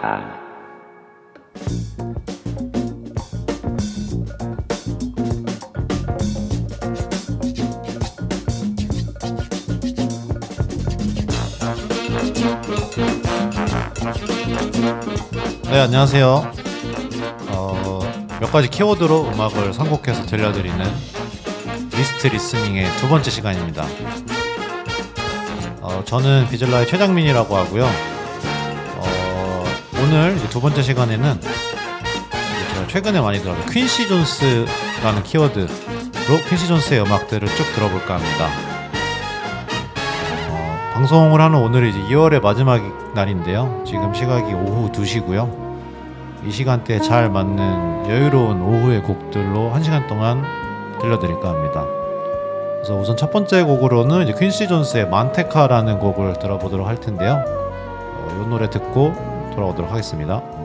네, 안녕하세요. 어, 몇 가지 키워드로 음악을 선곡해서 들려드리는 리스트 리스닝의 두 번째 시간입니다. 어, 저는 비즐라의 최장민이라고 하고요. 어, 오늘 두 번째 시간에는 제가 최근에 많이 들어요. 퀸시 존스라는 키워드로 퀸시 존스의 음악들을 쭉 들어볼까 합니다. 어, 방송을 하는 오늘이 이제 2월의 마지막 날인데요. 지금 시각이 오후 2시고요. 이 시간대에 잘 맞는 여유로운 오후의 곡들로 한 시간 동안 들려드릴까 합니다. 그래서 우선 첫 번째 곡으로는 이제 퀸시 존스의 만테카라는 곡을 들어보도록 할 텐데요. 어, 이 노래 듣고 돌아오도록 하겠습니다.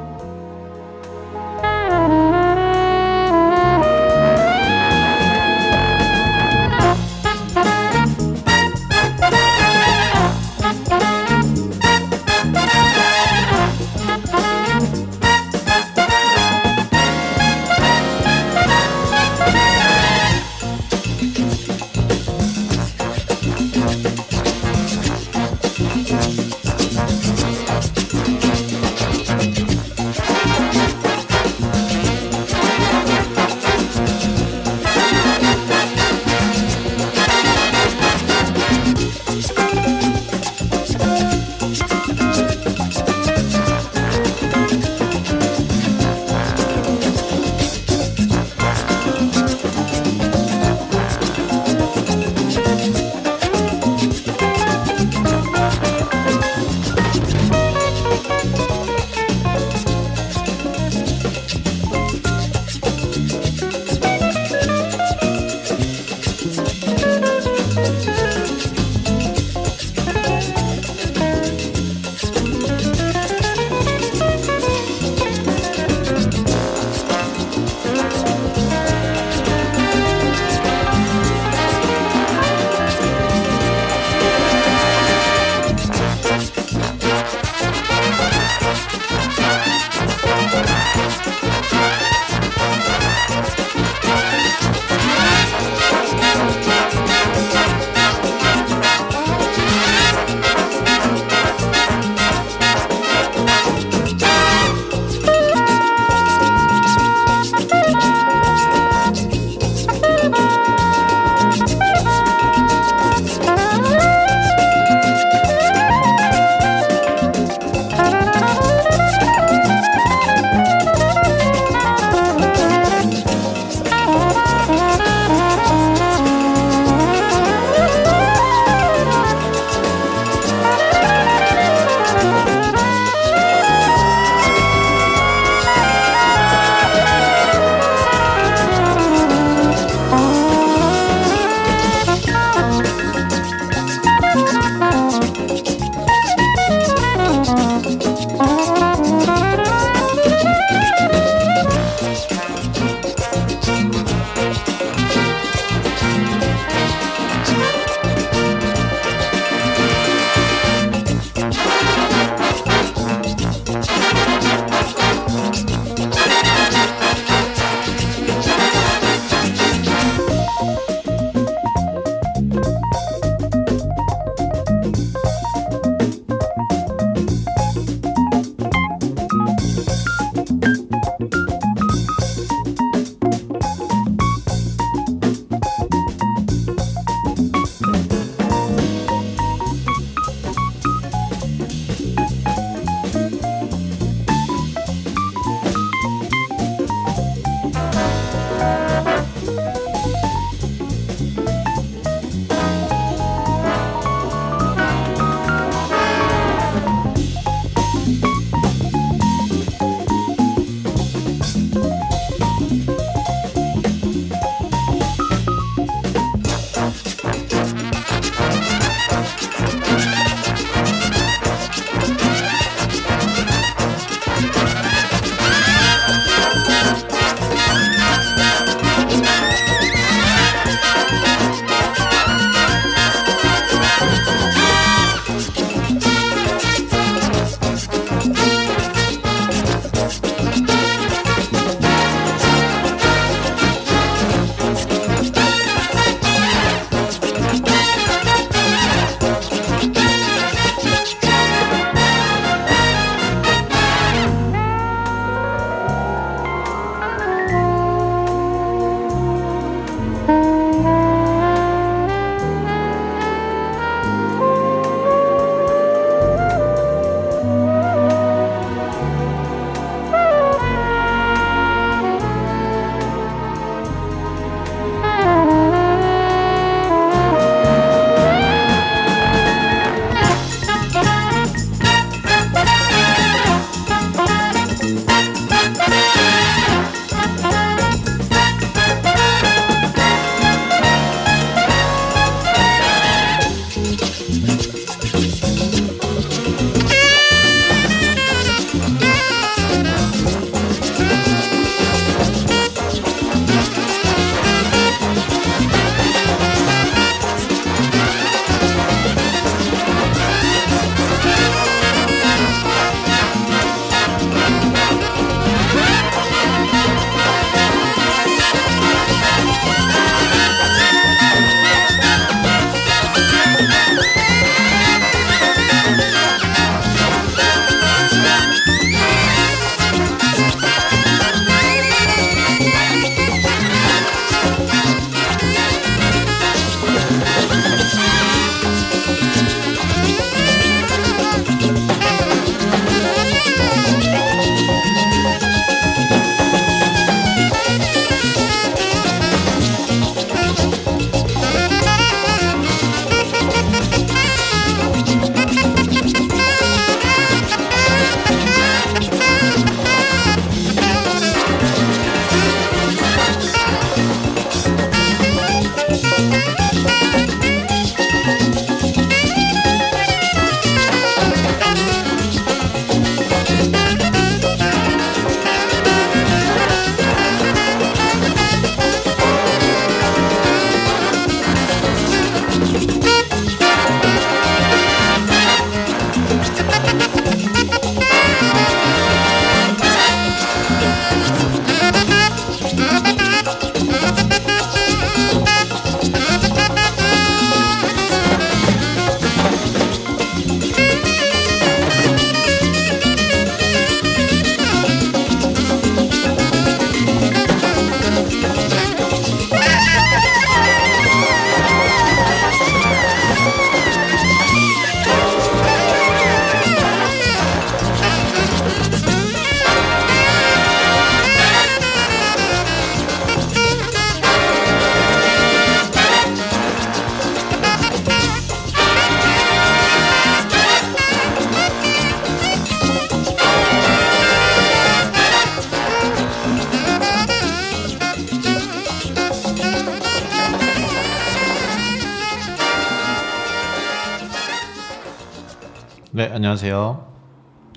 안녕하세요.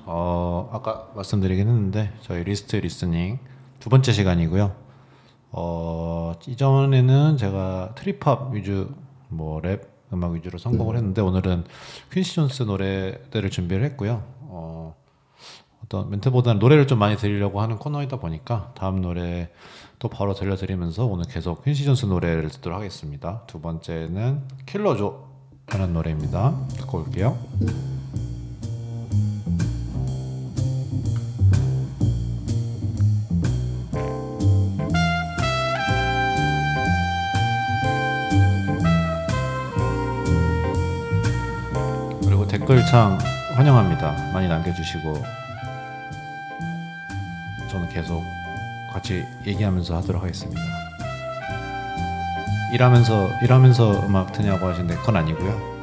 어, 아까 말씀드리긴 했는데 저희 리스트 리스닝 두 번째 시간이고요. 어, 이전에는 제가 trip hop 위주 뭐 랩 음악 위주로 선곡을 했는데 오늘은 퀸시 존스 노래들을 준비를 했고요. 어, 어떤 멘트보다는 노래를 좀 많이 들으려고 하는 코너이다 보니까 다음 노래 또 바로 들려드리면서 오늘 계속 퀸시 존스 노래를 듣도록 하겠습니다. 두 번째는 Killer Joe 라는 노래입니다. 듣고 올게요. 댓글창 환영합니다. 많이 남겨주시고 저는 계속 같이 얘기하면서 하도록 하겠습니다. 일하면서 일하면서 음악 듣냐고 하시는데 그건 아니고요.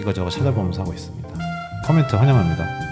이거저거 찾아보면서 하고 있습니다. 코멘트 환영합니다.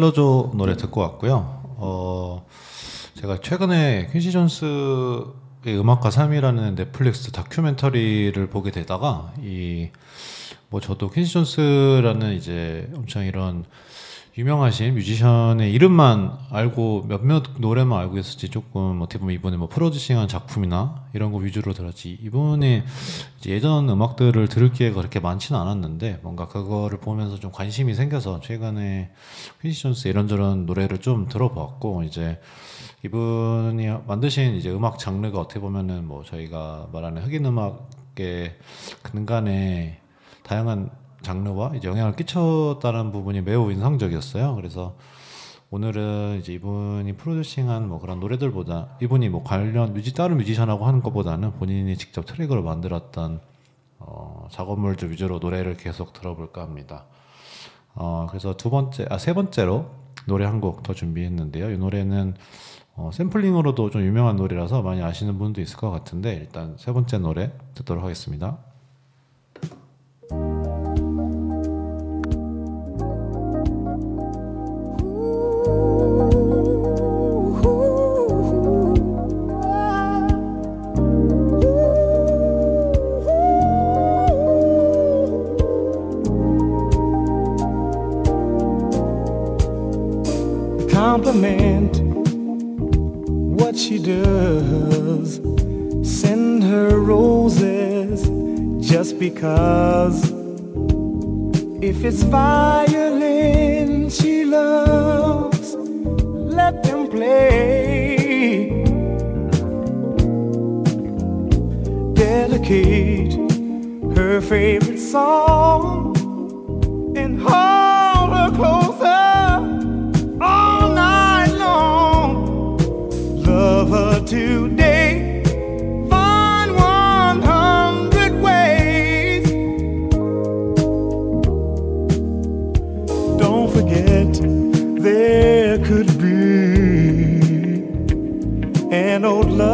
네, 킬러조 노래 듣고 왔고요. 어, 제가 최근에 퀸시 존스의 음악가 삶이라는 넷플릭스 다큐멘터리를 보게 되다가 이 뭐 저도 퀸시 존스라는 이제 엄청 이런 유명하신 뮤지션의 이름만 알고 몇몇 노래만 알고 있었지 조금 어떻게 보면 이번에 뭐 프로듀싱한 작품이나 이런 거 위주로 들었지. 이제 예전 음악들을 들을 기회가 그렇게 많지는 않았는데 뭔가 그거를 보면서 좀 관심이 생겨서 최근에 퀸시 존스 이런저런 노래를 좀 들어봤고 이제 이분이 만드신 이제 음악 장르가 어떻게 보면은 뭐 저희가 말하는 흑인 음악의 근간에 다양한 장르와 이제 영향을 끼쳤다는 부분이 매우 인상적이었어요. 그래서 오늘은 이제 이분이 프로듀싱한 뭐 그런 노래들보다 이분이 뭐 관련 뮤지 다른 뮤지션하고 하는 것보다는 본인이 직접 트랙으로 만들었던 어, 작업물들 위주로 노래를 계속 들어볼까 합니다. 어, 그래서 두 번째, 아, 세 번째로 노래 한 곡 더 준비했는데요. 이 노래는 어, 샘플링으로도 좀 유명한 노래라서 많이 아시는 분도 있을 것 같은데 일단 세 번째 노래 듣도록 하겠습니다. Compliment what she does. Send her roses just because. If it's violin she loves, play. Dedicate her favorite song and hold her closer all night long. Love her today.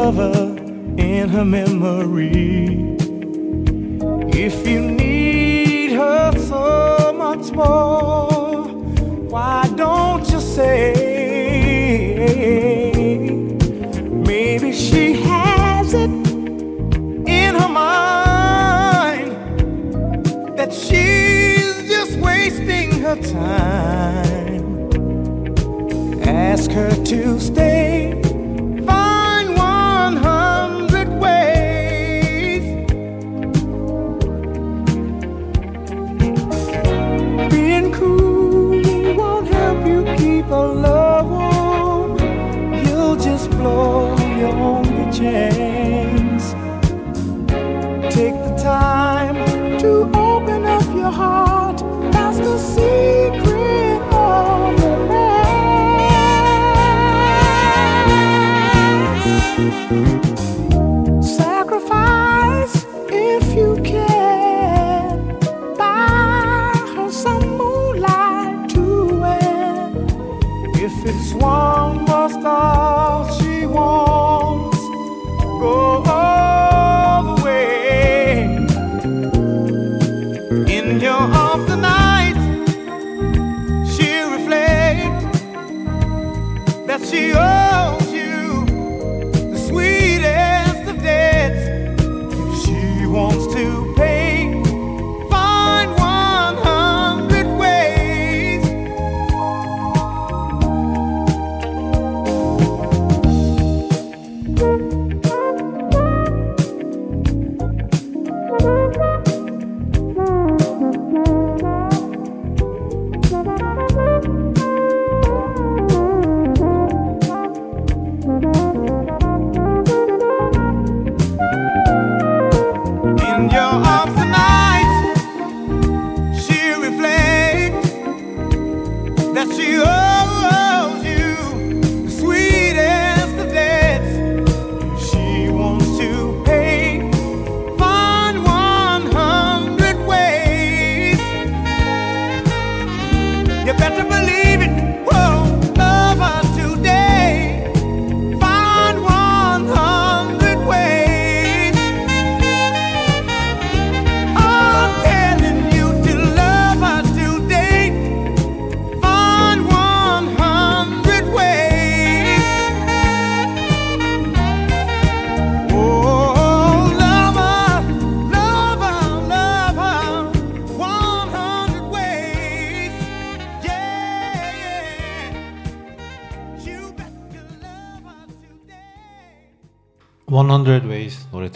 Lover in her memory. If you need her so much more, why don't you say? Maybe she has it in her mind that she's just wasting her time. Ask her to stay.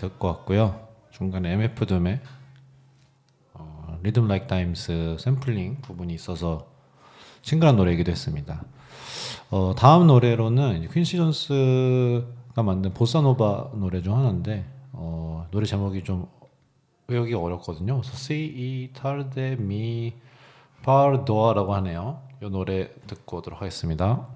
듣고 왔고요. 중간에 MF 둠의 어, Rhymes Like Dimes 샘플링 부분이 있어서 싱글한 노래이기도 했습니다. 어, 다음 노래로는 퀸시 존스가 만든 보사노바 노래 중 하나인데 어, 노래 제목이 좀 외우기 어렵거든요. 그래서 Se é tarde me perdoa라고 하네요. 이 노래 듣고 오도록 하겠습니다.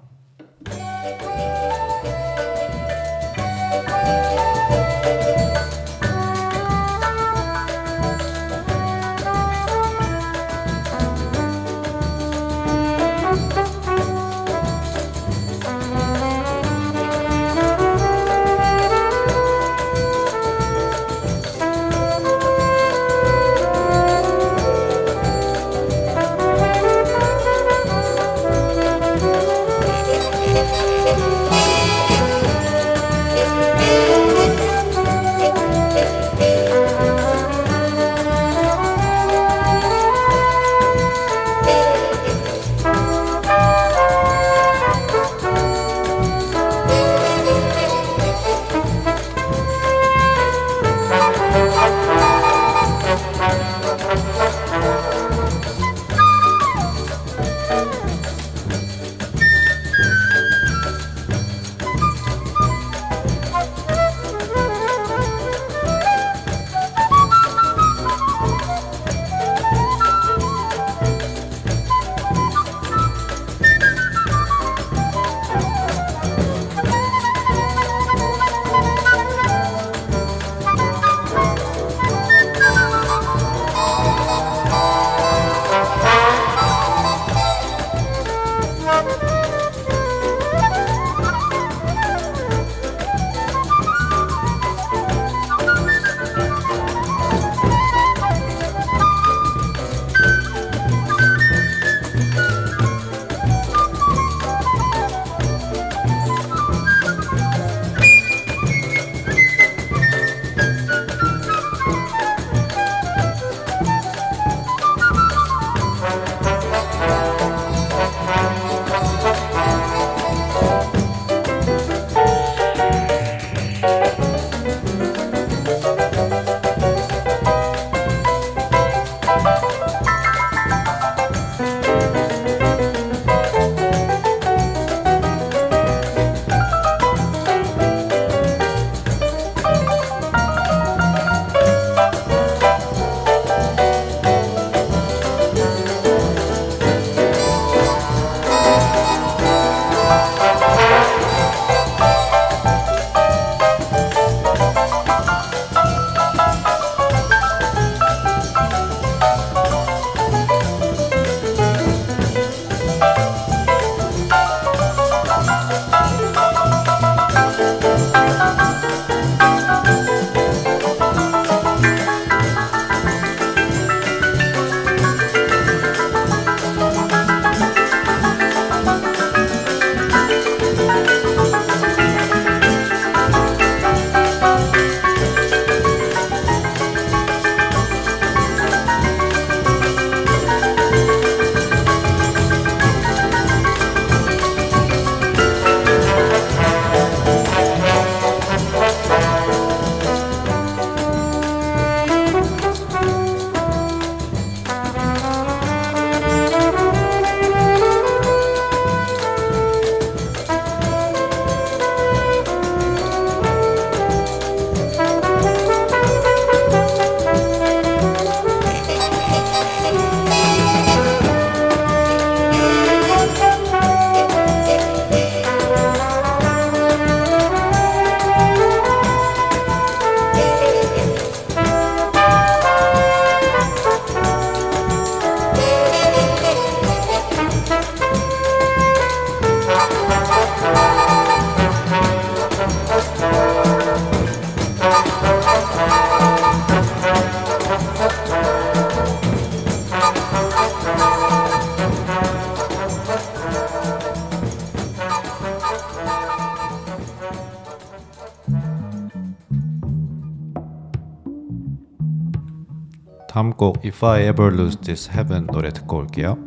If I Ever Lose This Heaven 노래 듣고 올게요.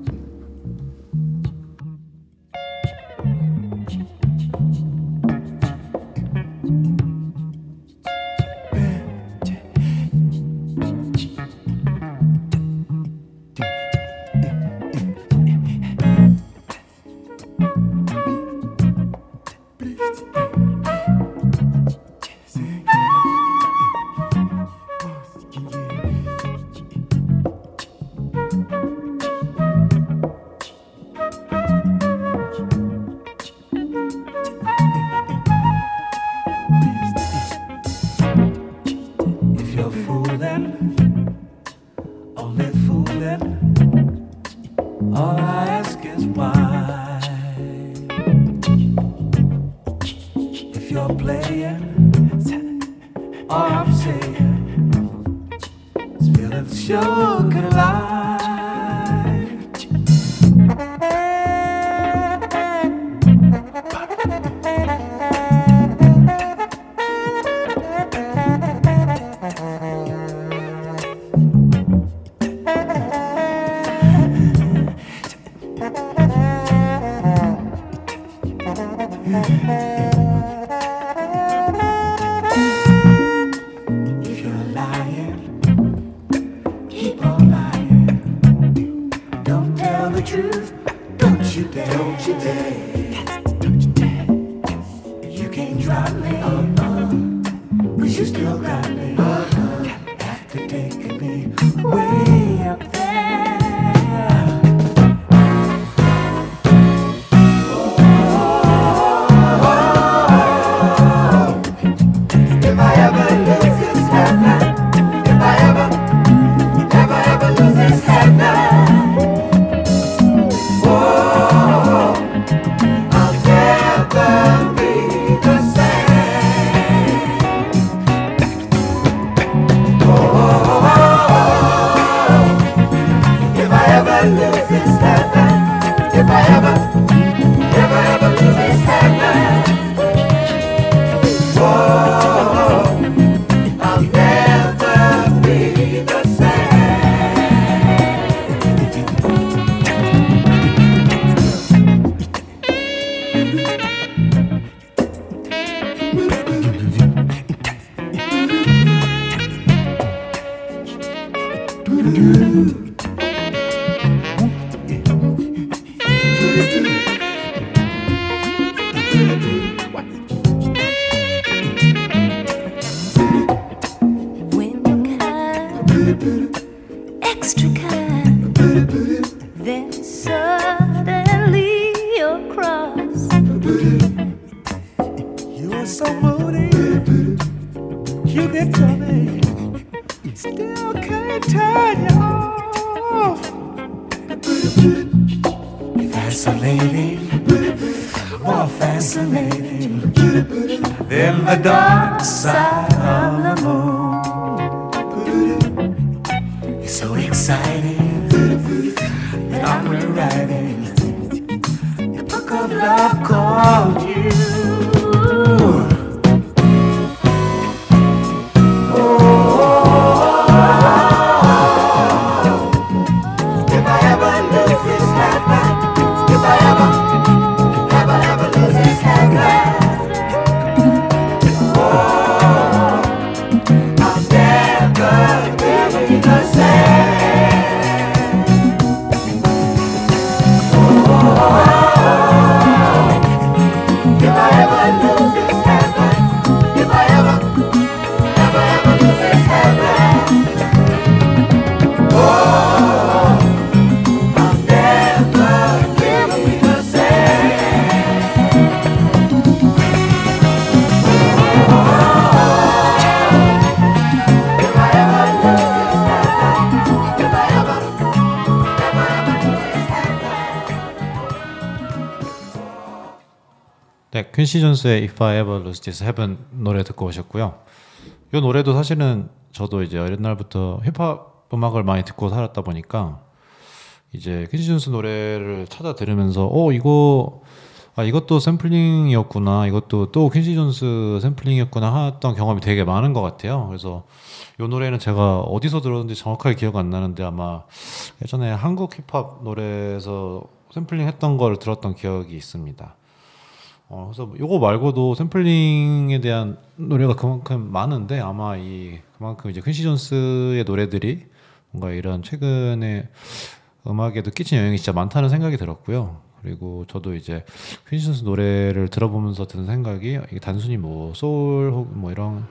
네, 퀸시 존스의 If I Ever Lose This Heaven 노래 듣고 오셨고요. 이 노래도 사실은 저도 이제 어린 날부터 힙합 음악을 많이 듣고 살았다 보니까 이제 퀸시 존스 노래를 찾아 들으면서 어 이거 아 이것도 샘플링이었구나 이것도 또 퀸시 존스 샘플링이었구나 했던 경험이 되게 많은 것 같아요. 그래서 이 노래는 제가 어디서 들었는지 정확하게 기억 안 나는데 아마 예전에 한국 힙합 노래에서 샘플링 했던 걸 들었던 기억이 있습니다. 어, 그래서 요거 말고도 샘플링에 대한 노래가 그만큼 많은데 아마 이 그만큼 이제 퀸시 존스의 노래들이 뭔가 이런 최근에 음악에도 끼친 영향이 진짜 많다는 생각이 들었고요. 그리고 저도 이제 퀸시 존스 노래를 들어보면서 드는 생각이 이게 단순히 뭐 소울 혹은 뭐 이런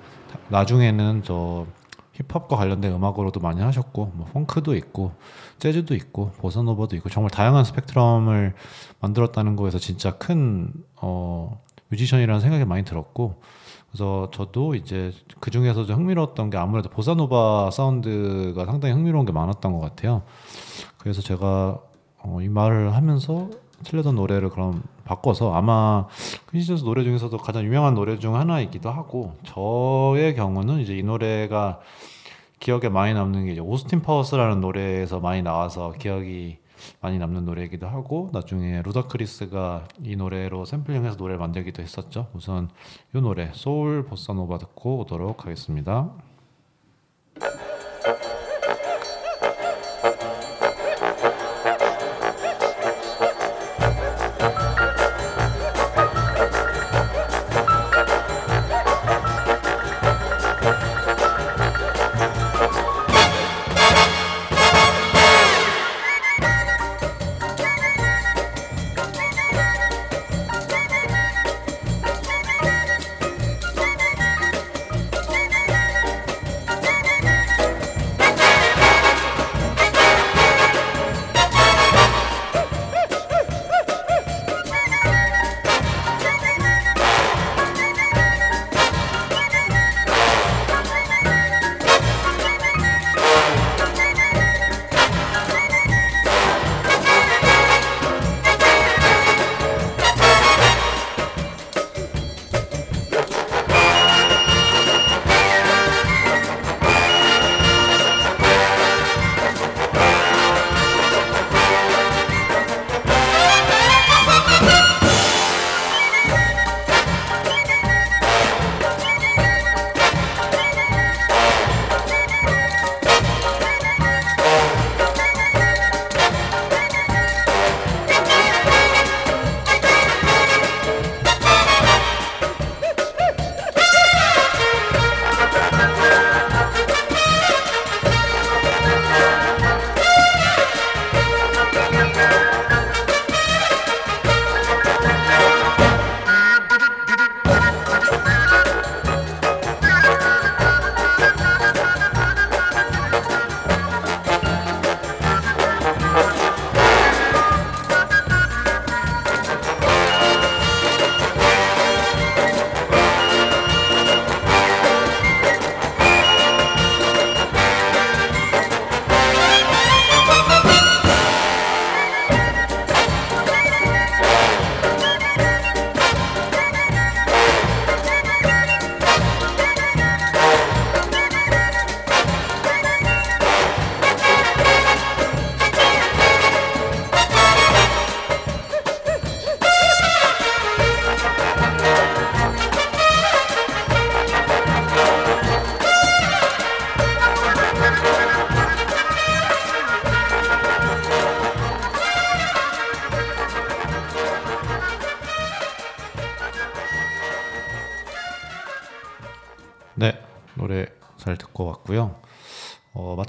나중에는 저 힙합과 관련된 음악으로도 많이 하셨고 뭐 펑크도 있고 재즈도 있고 보사노버도 있고 정말 다양한 스펙트럼을 만들었다는 거에서 진짜 큰 어, 뮤지션이라는 생각이 많이 들었고 그래서 저도 이제 그 중에서 좀 흥미로웠던 게 아무래도 보사노바 사운드가 상당히 흥미로운 게 많았던 것 같아요. 그래서 제가 어, 이 말을 하면서 틀렸던 노래를 그럼 바꿔서 아마 퀸시저스 노래 중에서도 가장 유명한 노래 중 하나이기도 하고 저의 경우는 이제 이 노래가 기억에 많이 남는 게 이제 오스틴 파워스라는 노래에서 많이 나와서 기억이 많이 남는 노래이기도 하고 나중에 루다크리스가 이 노래로 샘플링해서 노래를 만들기도 했었죠. 우선 이 노래 Soul Bossa Nova 듣고 오도록 하겠습니다.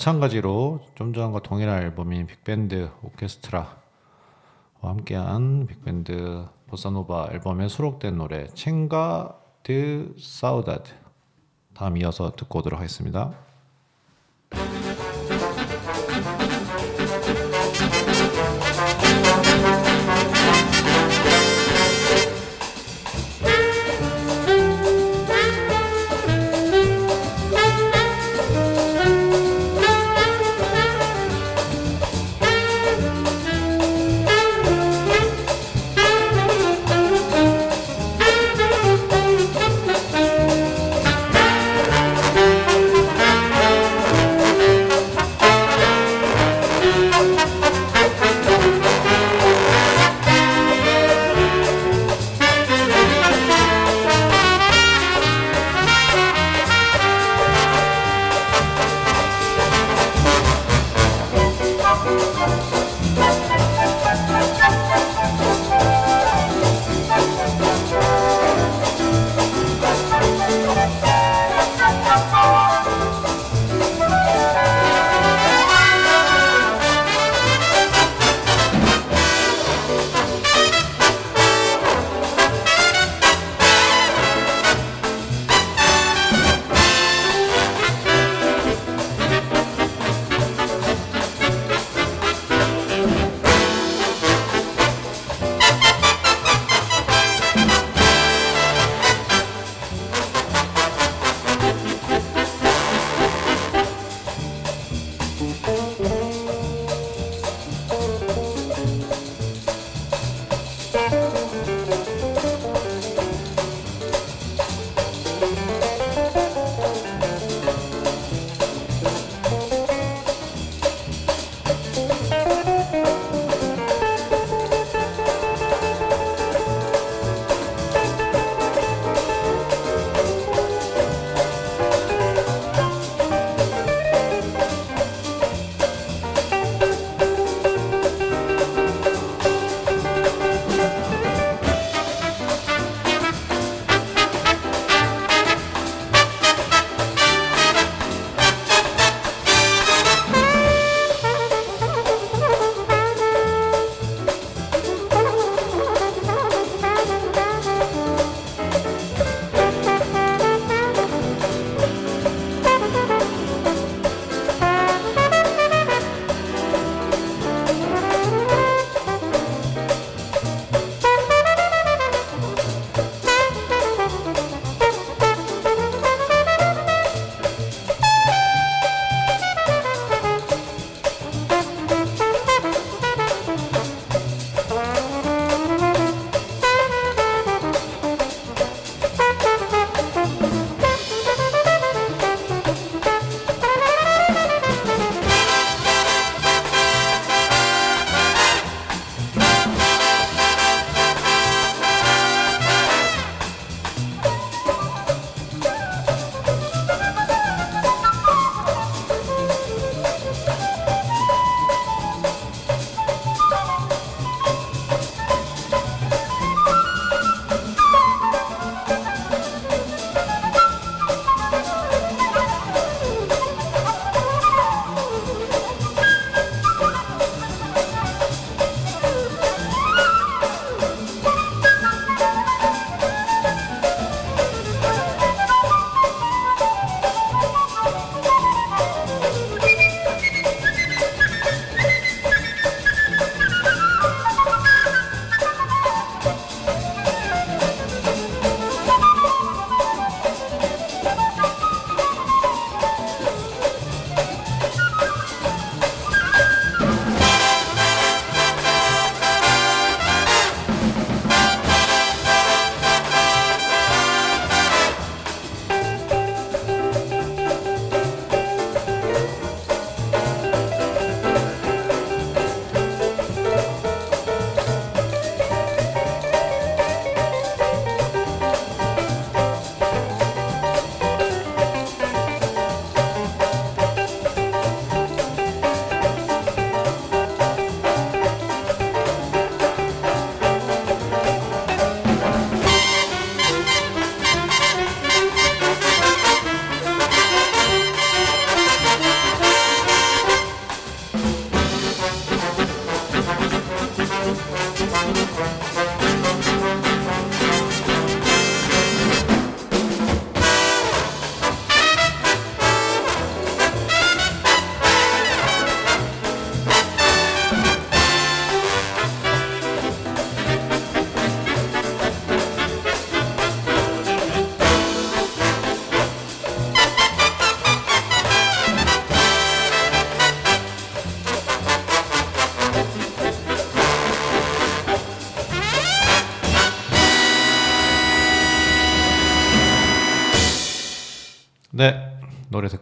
마찬가지로 좀 전과 동일한 앨범인 빅밴드 오케스트라와 함께한 빅밴드 보사노바 앨범에 수록된 노래 Chega de Saudade 다음 이어서 듣고 오도록 하겠습니다.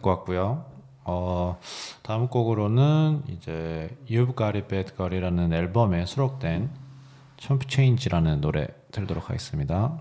듣고 왔고요. 어, 다음 곡으로는 이제 You've Got It Bad Girl이라는 앨범에 수록된 Chump Change라는 노래 들도록 하겠습니다.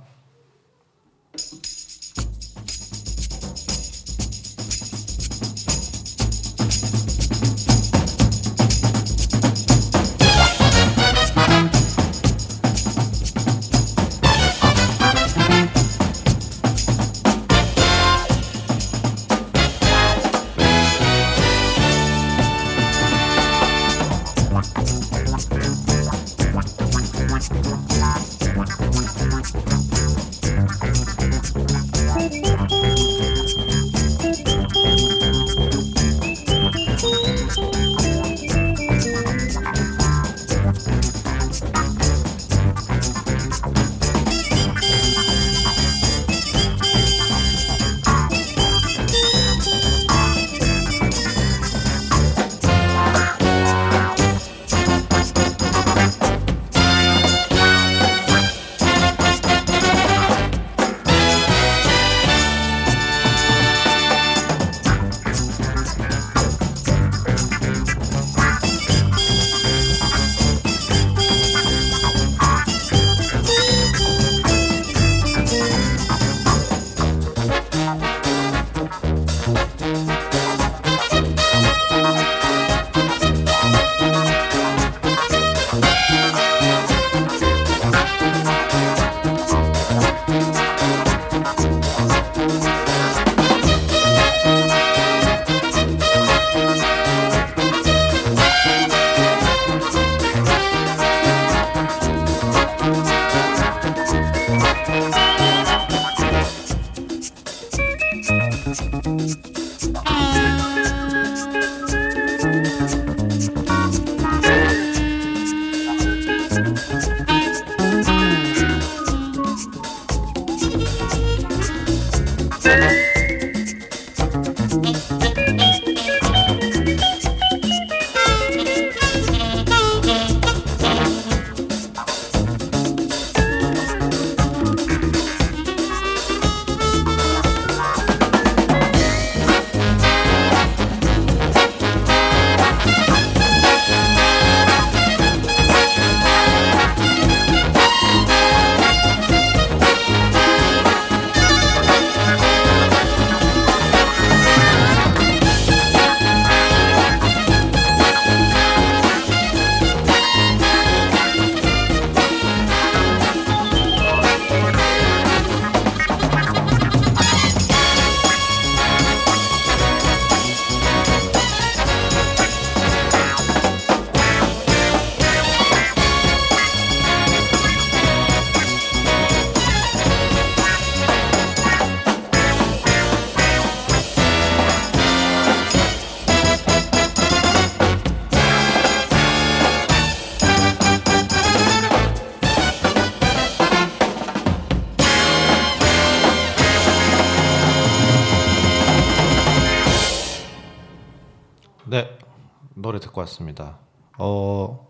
왔습니다. 어,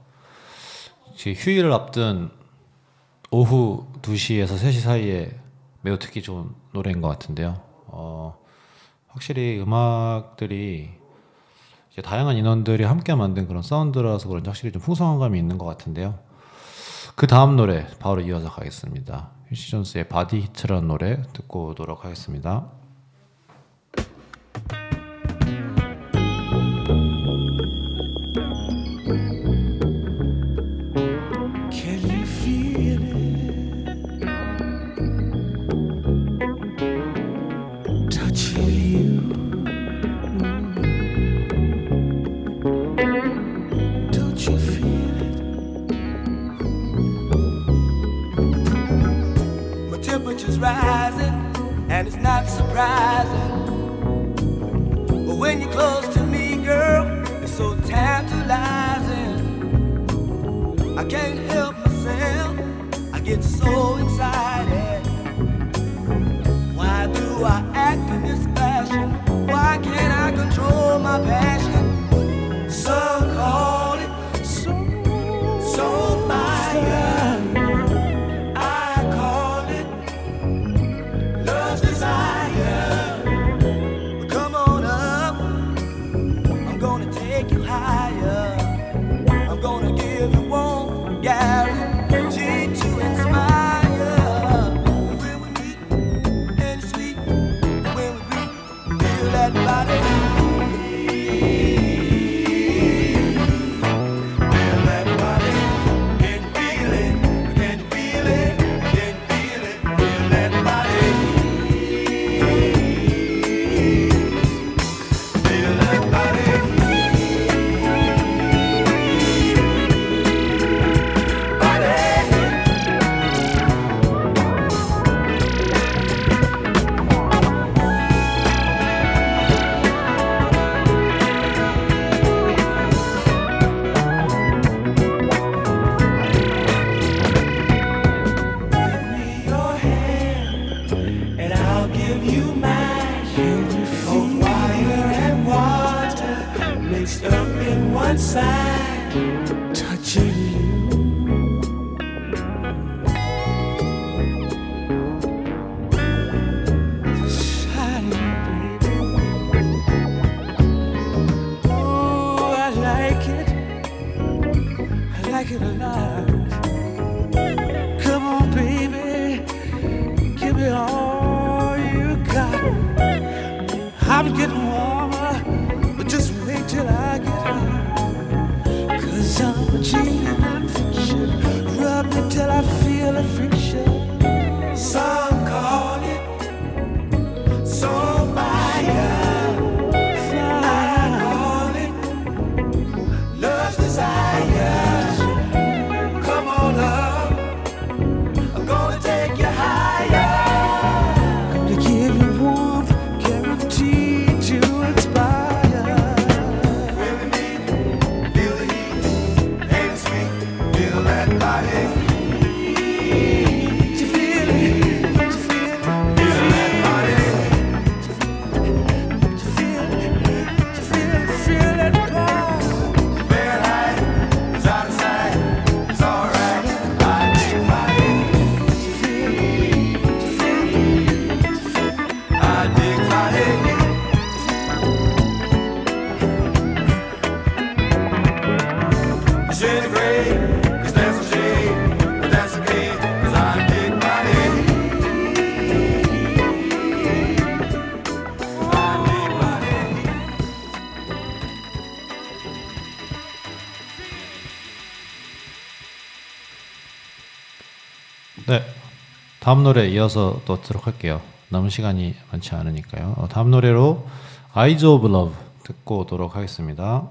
휴일을 앞둔 오후 2시에서 3시 사이에 매우 듣기 좋은 노래인 것 같은데요. 어, 확실히 음악들이 다양한 인원들이 함께 만든 그런 사운드라서 그런지 확실히 좀 풍성한 감이 있는 것 같은데요. 그 다음 노래 바로 이어서 가겠습니다. 퀸시 존스의 Body Heat라는 노래 듣고 오도록 하겠습니다. Surprising. But when you're close to me, girl, it's so tantalizing. I can't help myself. I get so it was. 다음 노래 이어서 또 들어갈게요. 남은 시간이 많지 않으니까요. 어, 다음 노래로 Eyes of Love 듣고 오도록 하겠습니다.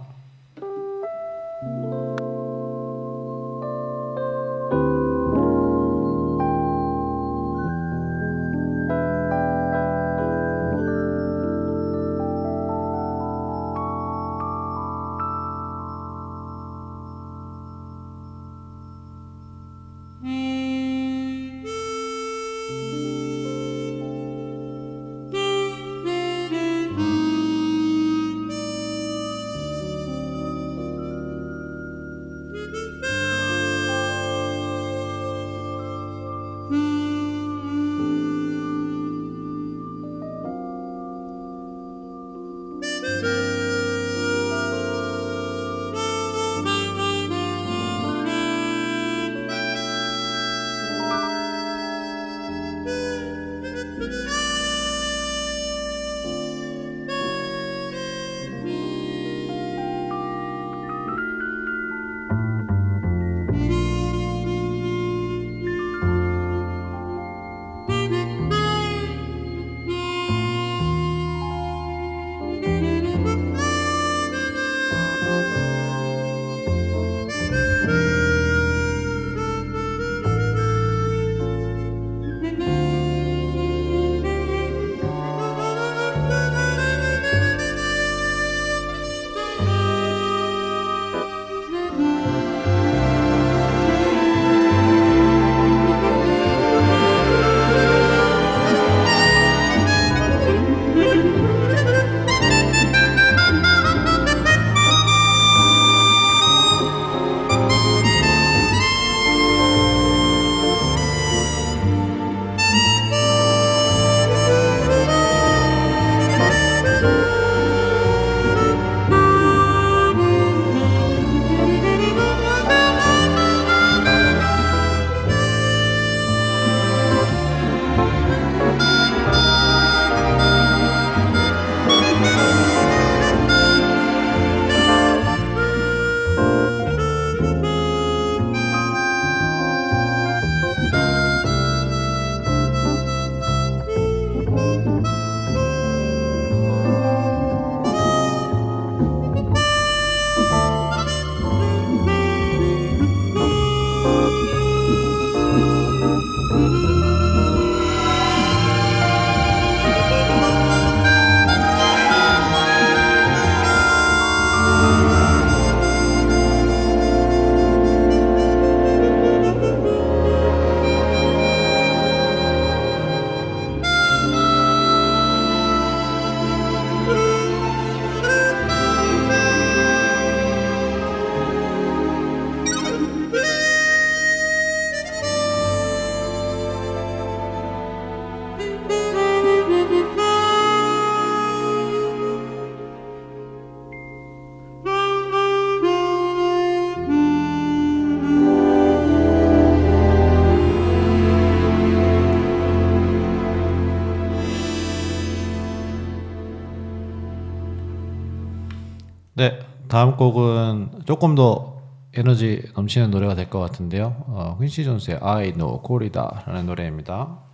다음 곡은 조금 더 에너지 넘치는 노래가 될 것 같은데요. 어, 퀸시 존스의 I Know 콜이다라는 노래입니다.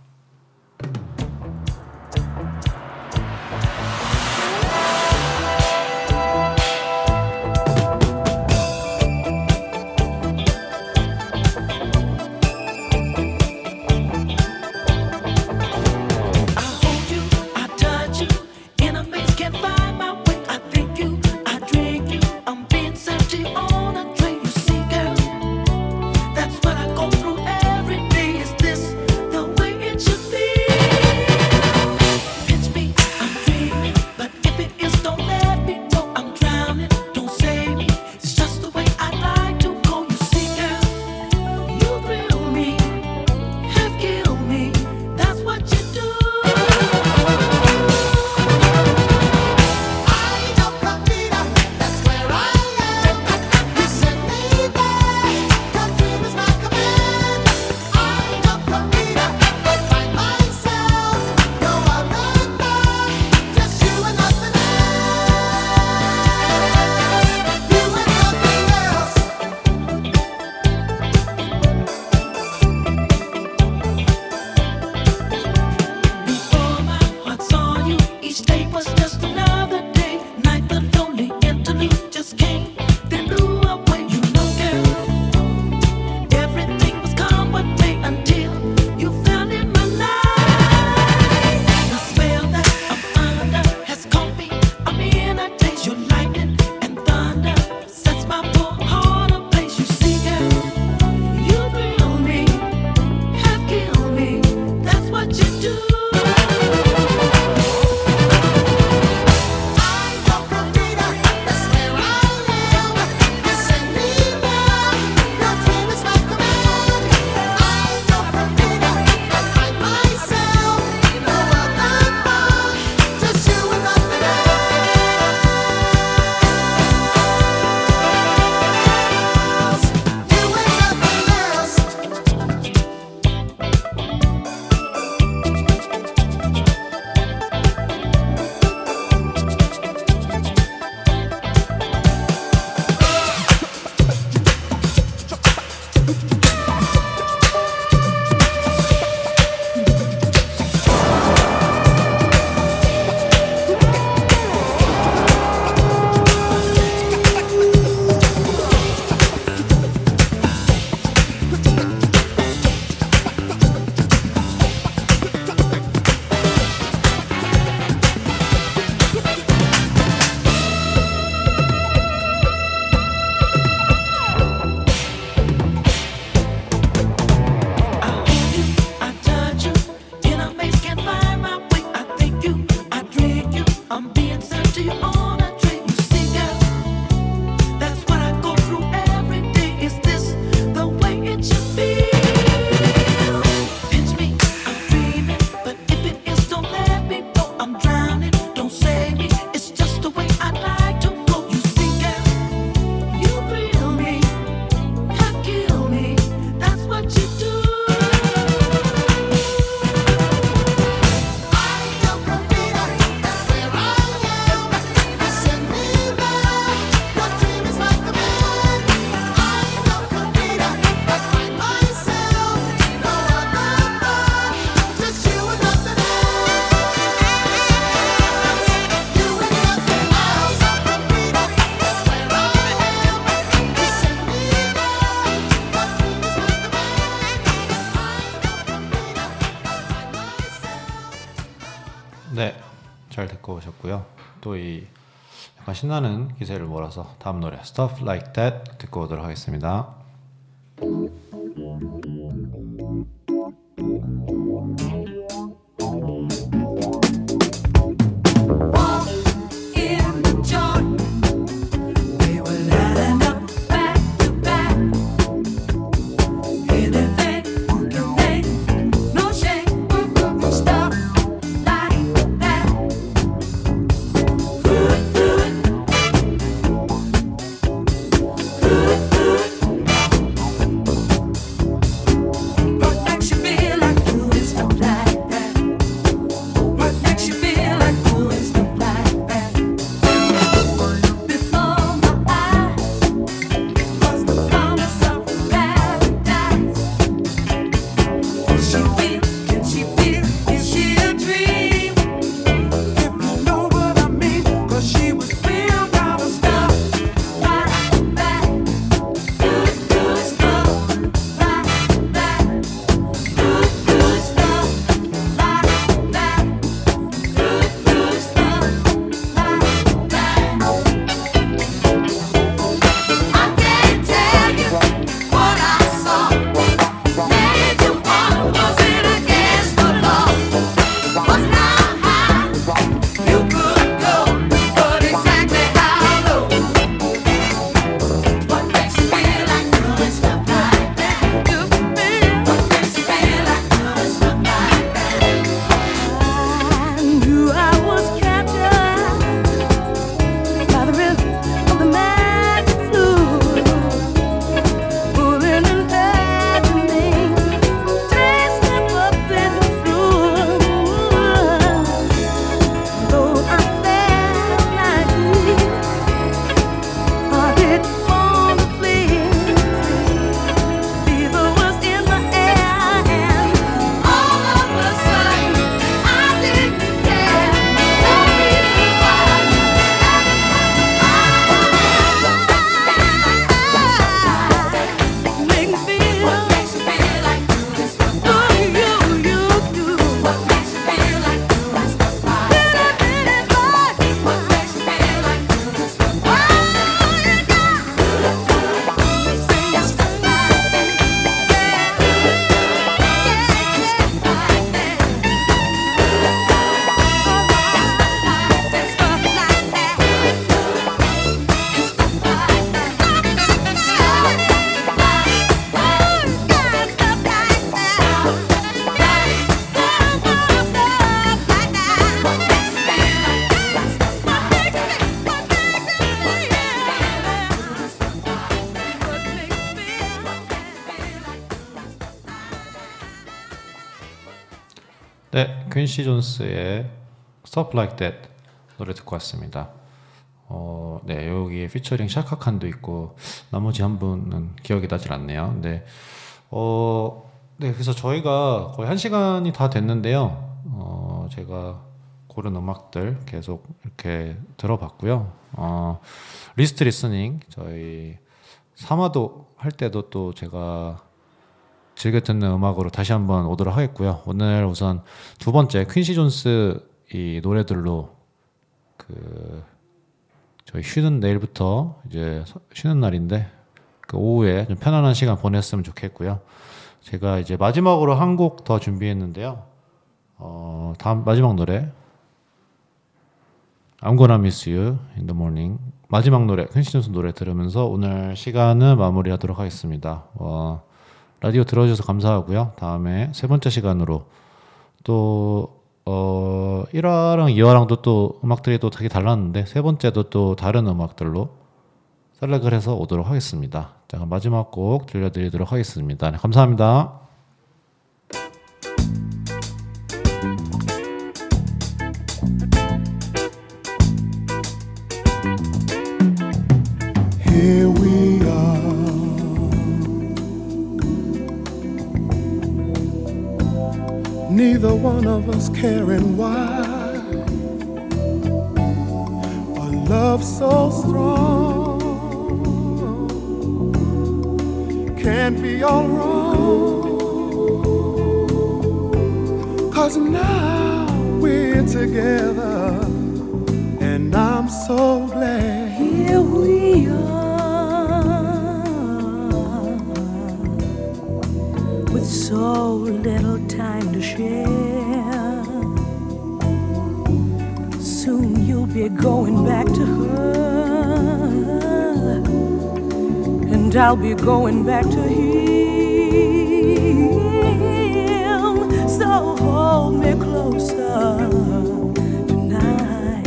갖고 오셨고요. 또 이 약간 신나는 기세를 몰아서 다음 노래 Stuff Like That 듣고 오도록 하겠습니다. 퀸시 존스의 Stuff Like That 노래 듣고 왔습니다. 어, 네, 여기에 피처링 샤카칸도 있고 나머지 한 분은 기억이 나질 않네요. 네, 어, 네, 그래서 저희가 거의 한 시간이 다 됐는데요. 어, 제가 고른 음악들 계속 이렇게 들어봤고요. 어, 리스트 리스닝 저희 3화도 할 때도 또 제가 즐겨 듣는 음악으로 다시 한번 오도록 하겠고요. 오늘 우선 두 번째 퀸시 존스 이 노래들로 그 저희 쉬는 내일부터 이제 서- 쉬는 날인데 그 오후에 좀 편안한 시간 보냈으면 좋겠고요. 제가 이제 마지막으로 한 곡 더 준비했는데요. 어, 다음 마지막 노래 I'm gonna miss you in the morning 마지막 노래 퀸시 존스 노래 들으면서 오늘 시간을 마무리하도록 하겠습니다. 어, 라디오 들어주셔서 감사하고요. 다음에 세 번째 시간으로 또 어, 1화랑 2화랑도 또 음악들이 또 되게 달랐는데 세 번째도 또 다른 음악들로 셀렉을 해서 오도록 하겠습니다. 자, 그럼 마지막 곡 들려드리도록 하겠습니다. 네, 감사합니다. Here we Neither one of us caring why. A love so strong can't be all wrong. Cause now we're together, and I'm so glad. Here we are with so going back to her, and I'll be going back to him. So hold me closer tonight.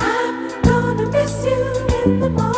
I'm gonna miss you in the morning.